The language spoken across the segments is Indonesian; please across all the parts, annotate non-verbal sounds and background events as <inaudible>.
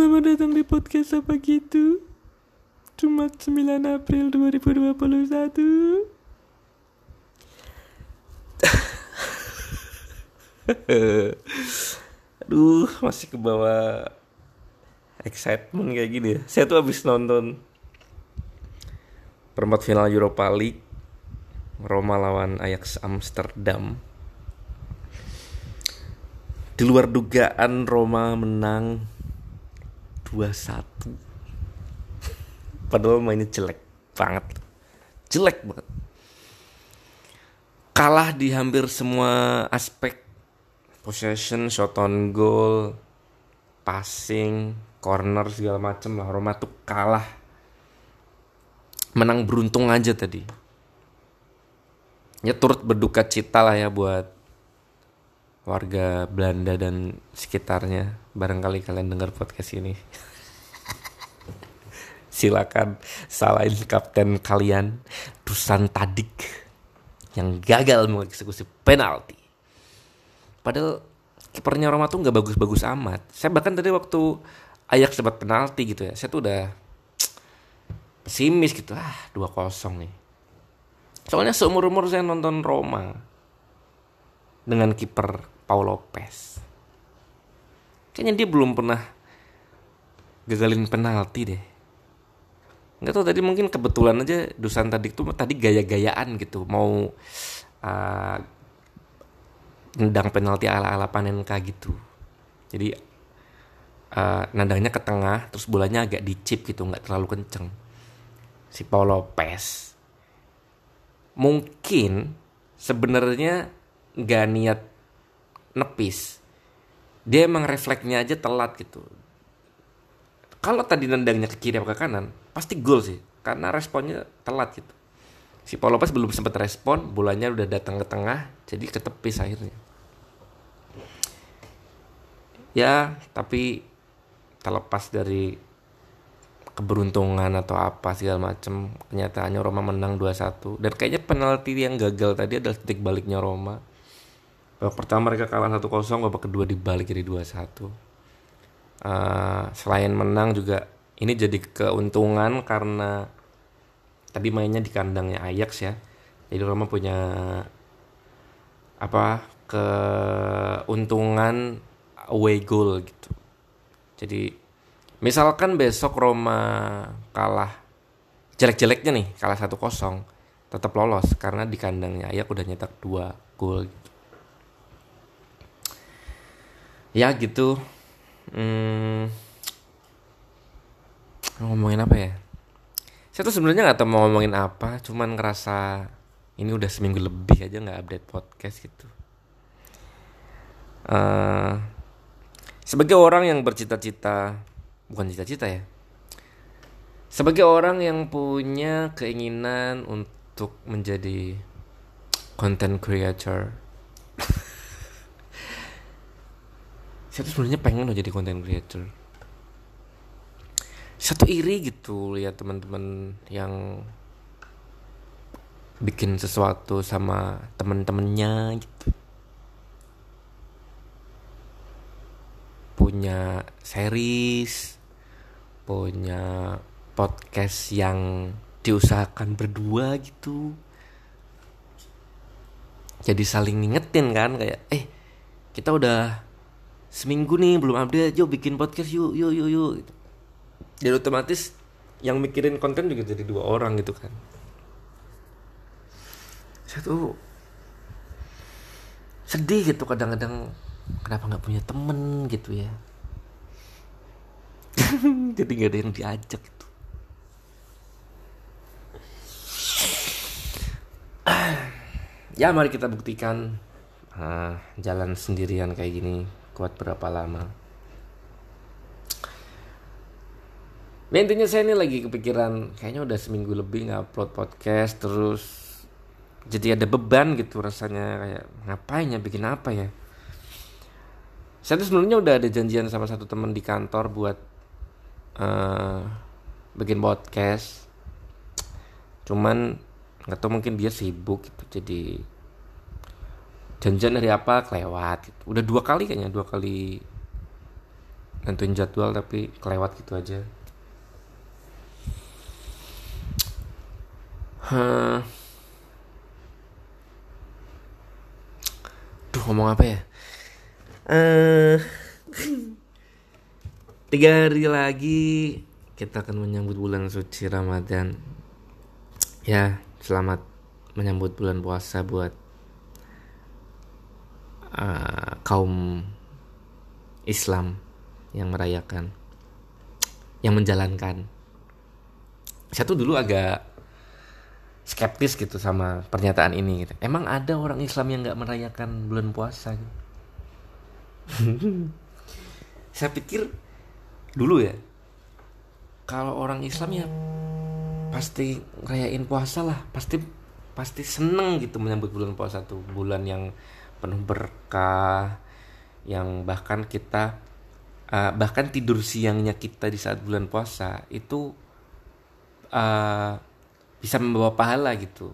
Selamat datang di podcast apa gitu Jumat 9 April 2021 <laughs> Aduh, masih ke bawah excitement kayak gini ya. Saya tuh habis nonton perempat final Europa League Roma lawan Ajax Amsterdam. Di luar dugaan Roma menang 2-1. Padahal mainnya jelek banget. Jelek banget. Kalah di hampir semua aspek possession, shot on goal, passing, corner segala macem lah. Roma tuh kalah. Menang beruntung aja tadi. Ya turut berduka cita lah ya buat warga Belanda dan sekitarnya. Barangkali kalian dengar podcast ini. <laughs> Silakan salahin kapten kalian Dusan Tadik yang gagal mengeksekusi penalti. Padahal kipernya Roma tuh nggak bagus-bagus amat. Saya bahkan tadi waktu Ajax dapat penalti gitu ya, saya tuh udah pesimis gitu. Ah, 2-0 nih. Soalnya seumur-umur saya nonton Roma dengan kiper Paul Lopez. Kayaknya dia belum pernah gagalin penalti deh. Nggak tahu tadi mungkin kebetulan aja Dusan tadi tuh tadi gaya-gayaan gitu mau uh, nendang penalti ala-ala Panenka gitu. Jadi uh, nendangnya ke tengah terus bolanya agak dicip gitu nggak terlalu kenceng. Si Paul Lopez mungkin sebenarnya nggak niat nepis. Dia emang refleksnya aja telat gitu. Kalau tadi nendangnya ke kiri atau ke kanan, pasti gol sih. Karena responnya telat gitu. Si Paul Lopez belum sempat respon, bolanya udah datang ke tengah, jadi ketepis akhirnya. Ya, tapi terlepas dari keberuntungan atau apa segala macem kenyataannya Roma menang 2-1 dan kayaknya penalti yang gagal tadi adalah titik baliknya Roma babak pertama mereka kalah 1-0 babak kedua dibalik jadi 2-1 uh, selain menang juga ini jadi keuntungan karena tadi mainnya di kandangnya Ajax ya. Jadi Roma punya apa keuntungan away goal gitu. Jadi misalkan besok Roma kalah jelek-jeleknya nih kalah 1-0 tetap lolos karena di kandangnya Ayak udah nyetak 2 gol gitu. Ya gitu. Hmm, ngomongin apa ya? Saya tuh sebenarnya nggak tahu mau ngomongin apa cuman ngerasa ini udah seminggu lebih aja nggak update podcast gitu. Uh, sebagai orang yang bercita-cita bukan cita-cita ya. Sebagai orang yang punya keinginan untuk menjadi content creator saya tuh sebenarnya pengen loh jadi content creator. Satu iri gitu lihat teman-teman yang bikin sesuatu sama temen-temennya gitu. Punya series punya podcast yang diusahakan berdua gitu. Jadi saling ngingetin kan kayak eh kita udah seminggu nih belum update. Yuk bikin podcast yuk yuk yuk yuk. Jadi otomatis yang mikirin konten juga jadi dua orang gitu kan. Saya tuh sedih gitu kadang-kadang. Kenapa nggak punya temen gitu ya? <laughs> Jadi nggak ada yang diajak gitu. Ya mari kita buktikan uh, jalan sendirian kayak gini kuat berapa lama? Nah, intinya saya ini lagi kepikiran kayaknya udah seminggu lebih nggak upload podcast terus jadi ada beban gitu rasanya kayak ngapain ya bikin apa ya? Saya tuh sebenarnya udah ada janjian sama satu temen di kantor buat uh, bikin podcast. Cuman nggak tahu mungkin dia sibuk gitu jadi janjian dari apa kelewat gitu. udah dua kali kayaknya dua kali nentuin jadwal tapi kelewat gitu aja Hah. Duh ngomong apa ya? Eh tiga hari lagi kita akan menyambut bulan suci Ramadan. Ya, selamat menyambut bulan puasa buat uh, kaum Islam yang merayakan, yang menjalankan. Saya tuh dulu agak skeptis gitu sama pernyataan ini. Gitu. Emang ada orang Islam yang nggak merayakan bulan puasa? Gitu? <laughs> Saya pikir dulu ya, kalau orang Islam ya pasti ngerayain puasa lah, pasti pasti seneng gitu menyambut bulan puasa tuh, bulan yang penuh berkah, yang bahkan kita uh, bahkan tidur siangnya kita di saat bulan puasa itu uh, bisa membawa pahala gitu.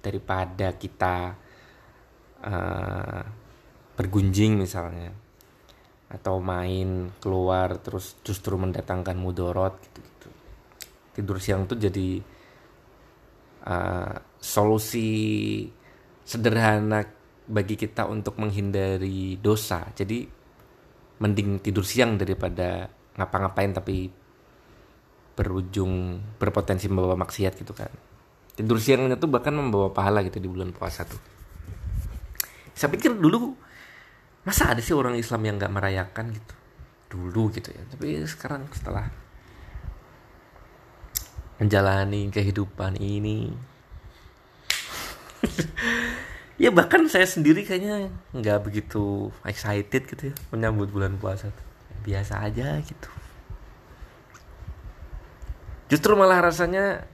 Daripada kita uh, bergunjing misalnya atau main keluar terus justru mendatangkan mudorot gitu-gitu. Tidur siang tuh jadi uh, solusi sederhana bagi kita untuk menghindari dosa. Jadi mending tidur siang daripada ngapa-ngapain tapi berujung berpotensi membawa maksiat gitu kan. Tidur siangnya tuh bahkan membawa pahala gitu di bulan puasa tuh. Saya pikir dulu masa ada sih orang Islam yang nggak merayakan gitu? Dulu gitu ya. Tapi sekarang setelah menjalani kehidupan ini <laughs> ya bahkan saya sendiri kayaknya nggak begitu excited gitu ya menyambut bulan puasa biasa aja gitu. Justru malah rasanya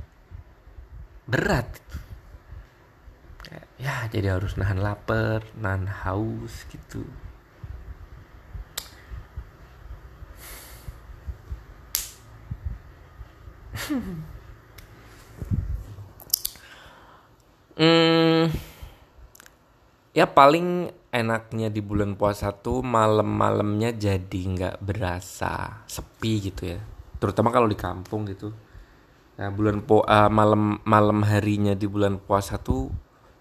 berat. Ya jadi harus nahan lapar nahan haus gitu. <laughs> Hmm ya paling enaknya di bulan puasa tuh malam-malamnya jadi nggak berasa sepi gitu ya. Terutama kalau di kampung gitu. Nah bulan po uh, malam malam harinya di bulan puasa tuh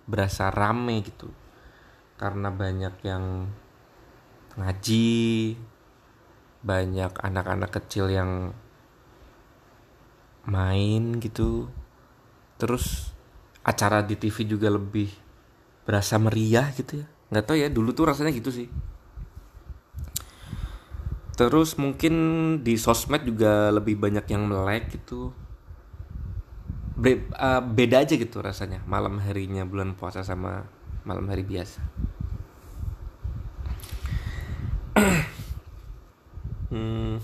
berasa rame gitu. Karena banyak yang ngaji banyak anak-anak kecil yang main gitu. Terus acara di TV juga lebih berasa meriah gitu ya. Nggak tahu ya dulu tuh rasanya gitu sih. Terus mungkin di sosmed juga lebih banyak yang melek gitu. Be uh, beda aja gitu rasanya malam harinya bulan puasa sama malam hari biasa. <clears throat> Hmm.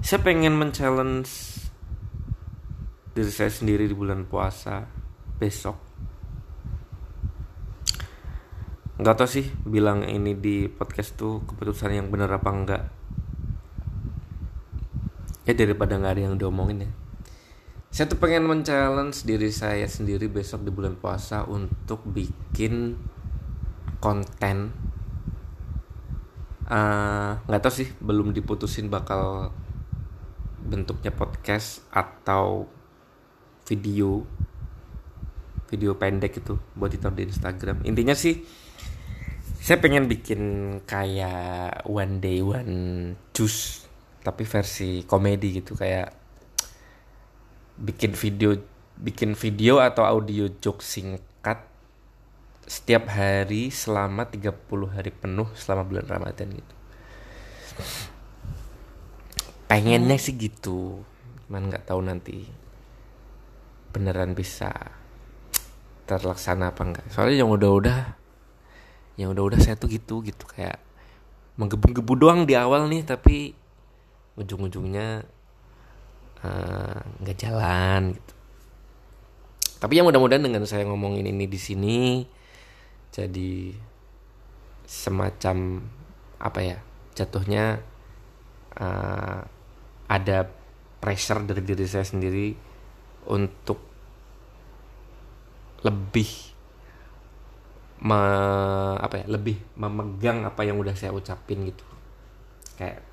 saya pengen men-challenge diri saya sendiri di bulan puasa besok. Nggak tau sih bilang ini di podcast tuh keputusan yang bener apa enggak ya daripada nggak ada yang diomongin ya. Saya tuh pengen men-challenge diri saya sendiri besok di bulan puasa untuk bikin konten. Eh, nggak uh, tahu sih belum diputusin bakal bentuknya podcast atau video video pendek itu buat ditaruh di Instagram intinya sih saya pengen bikin kayak one day one juice tapi versi komedi gitu kayak bikin video bikin video atau audio joke singkat setiap hari selama 30 hari penuh selama bulan Ramadan gitu. Pengennya sih gitu. Cuman nggak tahu nanti beneran bisa terlaksana apa enggak. Soalnya yang udah-udah yang udah-udah saya tuh gitu gitu. Kayak menggebu-gebu doang di awal nih tapi ujung-ujungnya eh, nggak uh, jalan gitu. Tapi yang mudah-mudahan dengan saya ngomongin ini di sini jadi semacam apa ya jatuhnya uh, ada pressure dari diri saya sendiri untuk lebih me- apa ya lebih memegang apa yang udah saya ucapin gitu. Kayak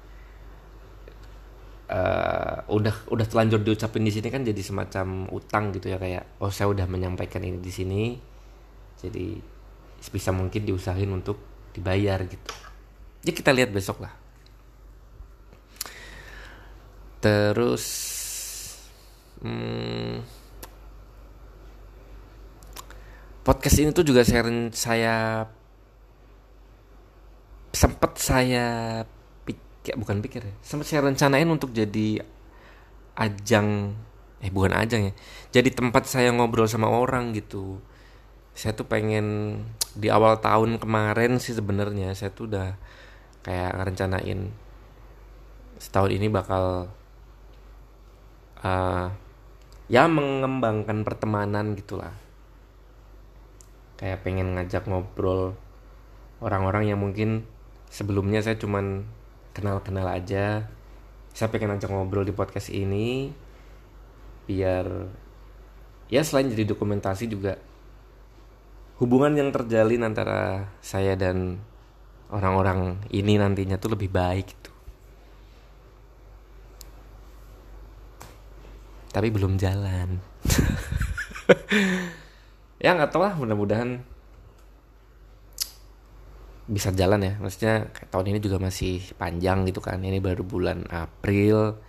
eh, udah udah telanjur diucapin di sini kan jadi semacam utang gitu ya kayak oh saya udah menyampaikan ini di sini jadi sebisa mungkin diusahain untuk dibayar gitu. Ya kita lihat besok lah. Terus hmm, podcast ini tuh juga ren- saya sempat saya pikir bukan pikir ya sempat saya rencanain untuk jadi ajang eh bukan ajang ya jadi tempat saya ngobrol sama orang gitu. Saya tuh pengen di awal tahun kemarin sih sebenarnya saya tuh udah kayak rencanain setahun ini bakal uh, ya mengembangkan pertemanan gitulah kayak pengen ngajak ngobrol orang-orang yang mungkin sebelumnya saya cuman kenal-kenal aja saya pengen ngajak ngobrol di podcast ini biar ya selain jadi dokumentasi juga hubungan yang terjalin antara saya dan orang-orang ini nantinya tuh lebih baik gitu. Tapi belum jalan. <laughs> ya nggak tahu lah mudah-mudahan bisa jalan ya. Maksudnya tahun ini juga masih panjang gitu kan. Ini baru bulan April.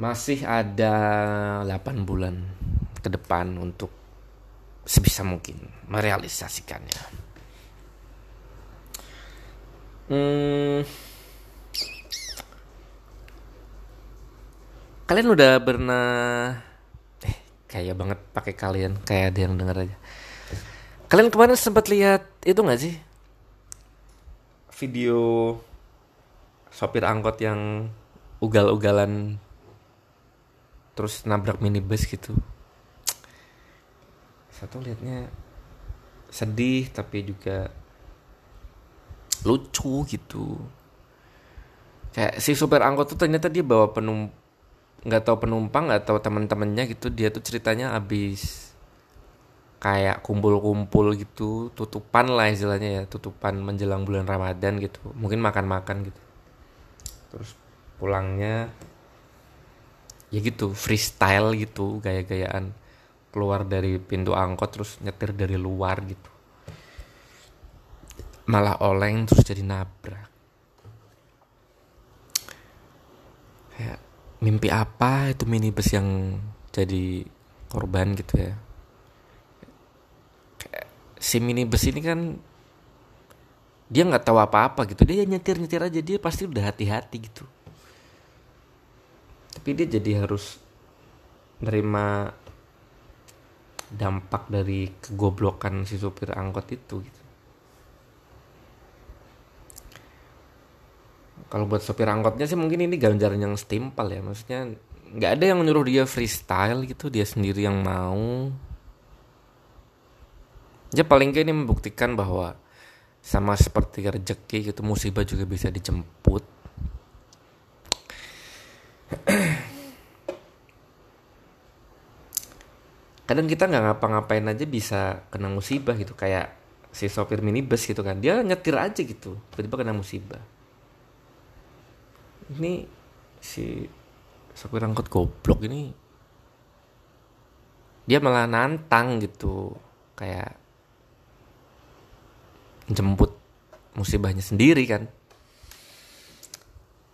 Masih ada 8 bulan ke depan untuk sebisa mungkin merealisasikannya. Hmm, kalian udah pernah eh kayak banget pakai kalian kayak ada yang denger aja. Kalian kemarin sempat lihat itu nggak sih? Video sopir angkot yang ugal-ugalan terus nabrak minibus gitu. Satu liatnya sedih tapi juga lucu gitu. Kayak si supir angkot tuh ternyata dia bawa penum nggak tahu penumpang nggak tahu teman-temannya gitu dia tuh ceritanya abis kayak kumpul-kumpul gitu tutupan lah istilahnya ya tutupan menjelang bulan Ramadan gitu mungkin makan-makan gitu. Terus pulangnya ya gitu freestyle gitu gaya-gayaan. Keluar dari pintu angkot terus nyetir dari luar gitu. Malah oleng terus jadi nabrak. Kayak mimpi apa itu minibus yang jadi korban gitu ya? Si minibus ini kan dia nggak tahu apa-apa gitu. Dia nyetir nyetir aja dia pasti udah hati-hati gitu. Tapi dia jadi harus nerima dampak dari kegoblokan si supir angkot itu gitu kalau buat sopir angkotnya sih mungkin ini ganjaran yang setimpal ya. Maksudnya nggak ada yang nyuruh dia freestyle gitu. Dia sendiri yang mau. Ya paling nggak ini membuktikan bahwa sama seperti rezeki gitu musibah juga bisa dijemput. Kadang kita nggak ngapa-ngapain aja bisa kena musibah gitu. Kayak si sopir minibus gitu kan. Dia nyetir aja gitu tiba-tiba kena musibah ini si sopir angkot goblok ini dia malah nantang gitu kayak jemput musibahnya sendiri kan.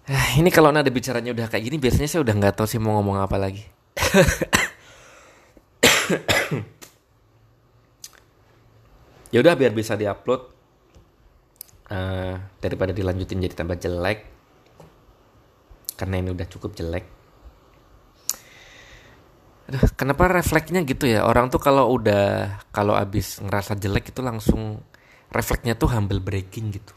Ah, ini kalau nada bicaranya udah kayak gini biasanya saya udah nggak tahu sih mau ngomong apa lagi. <coughs> Ya udah biar bisa diupload uh, daripada dilanjutin jadi tambah jelek karena ini udah cukup jelek. Aduh, kenapa refleksnya gitu ya? Orang tuh kalau udah kalau abis ngerasa jelek itu langsung refleksnya tuh humble breaking gitu.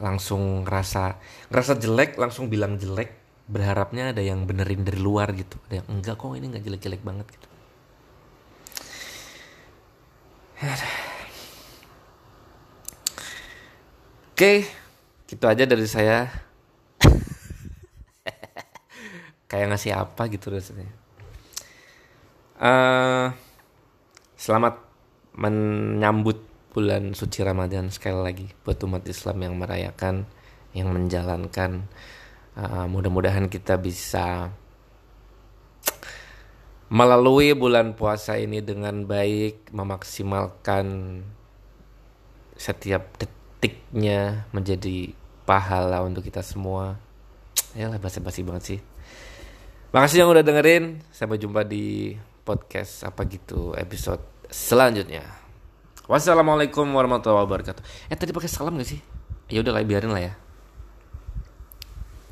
Langsung ngerasa ngerasa jelek langsung bilang jelek berharapnya ada yang benerin dari luar gitu. Ada yang enggak kok ini nggak jelek-jelek banget gitu. Oke, gitu aja dari saya. Kayak ngasih apa gitu rasanya. Eh, selamat menyambut bulan suci Ramadan sekali lagi buat umat Islam yang merayakan, yang menjalankan. Uh, mudah-mudahan kita bisa melalui bulan puasa ini dengan baik, memaksimalkan setiap detiknya menjadi pahala untuk kita semua. Ya lah basa-basi banget sih. Makasih yang udah dengerin. Sampai jumpa di podcast apa gitu episode selanjutnya. Wassalamualaikum warahmatullahi wabarakatuh. Eh tadi pakai salam gak sih? Ya udah lah biarin lah ya.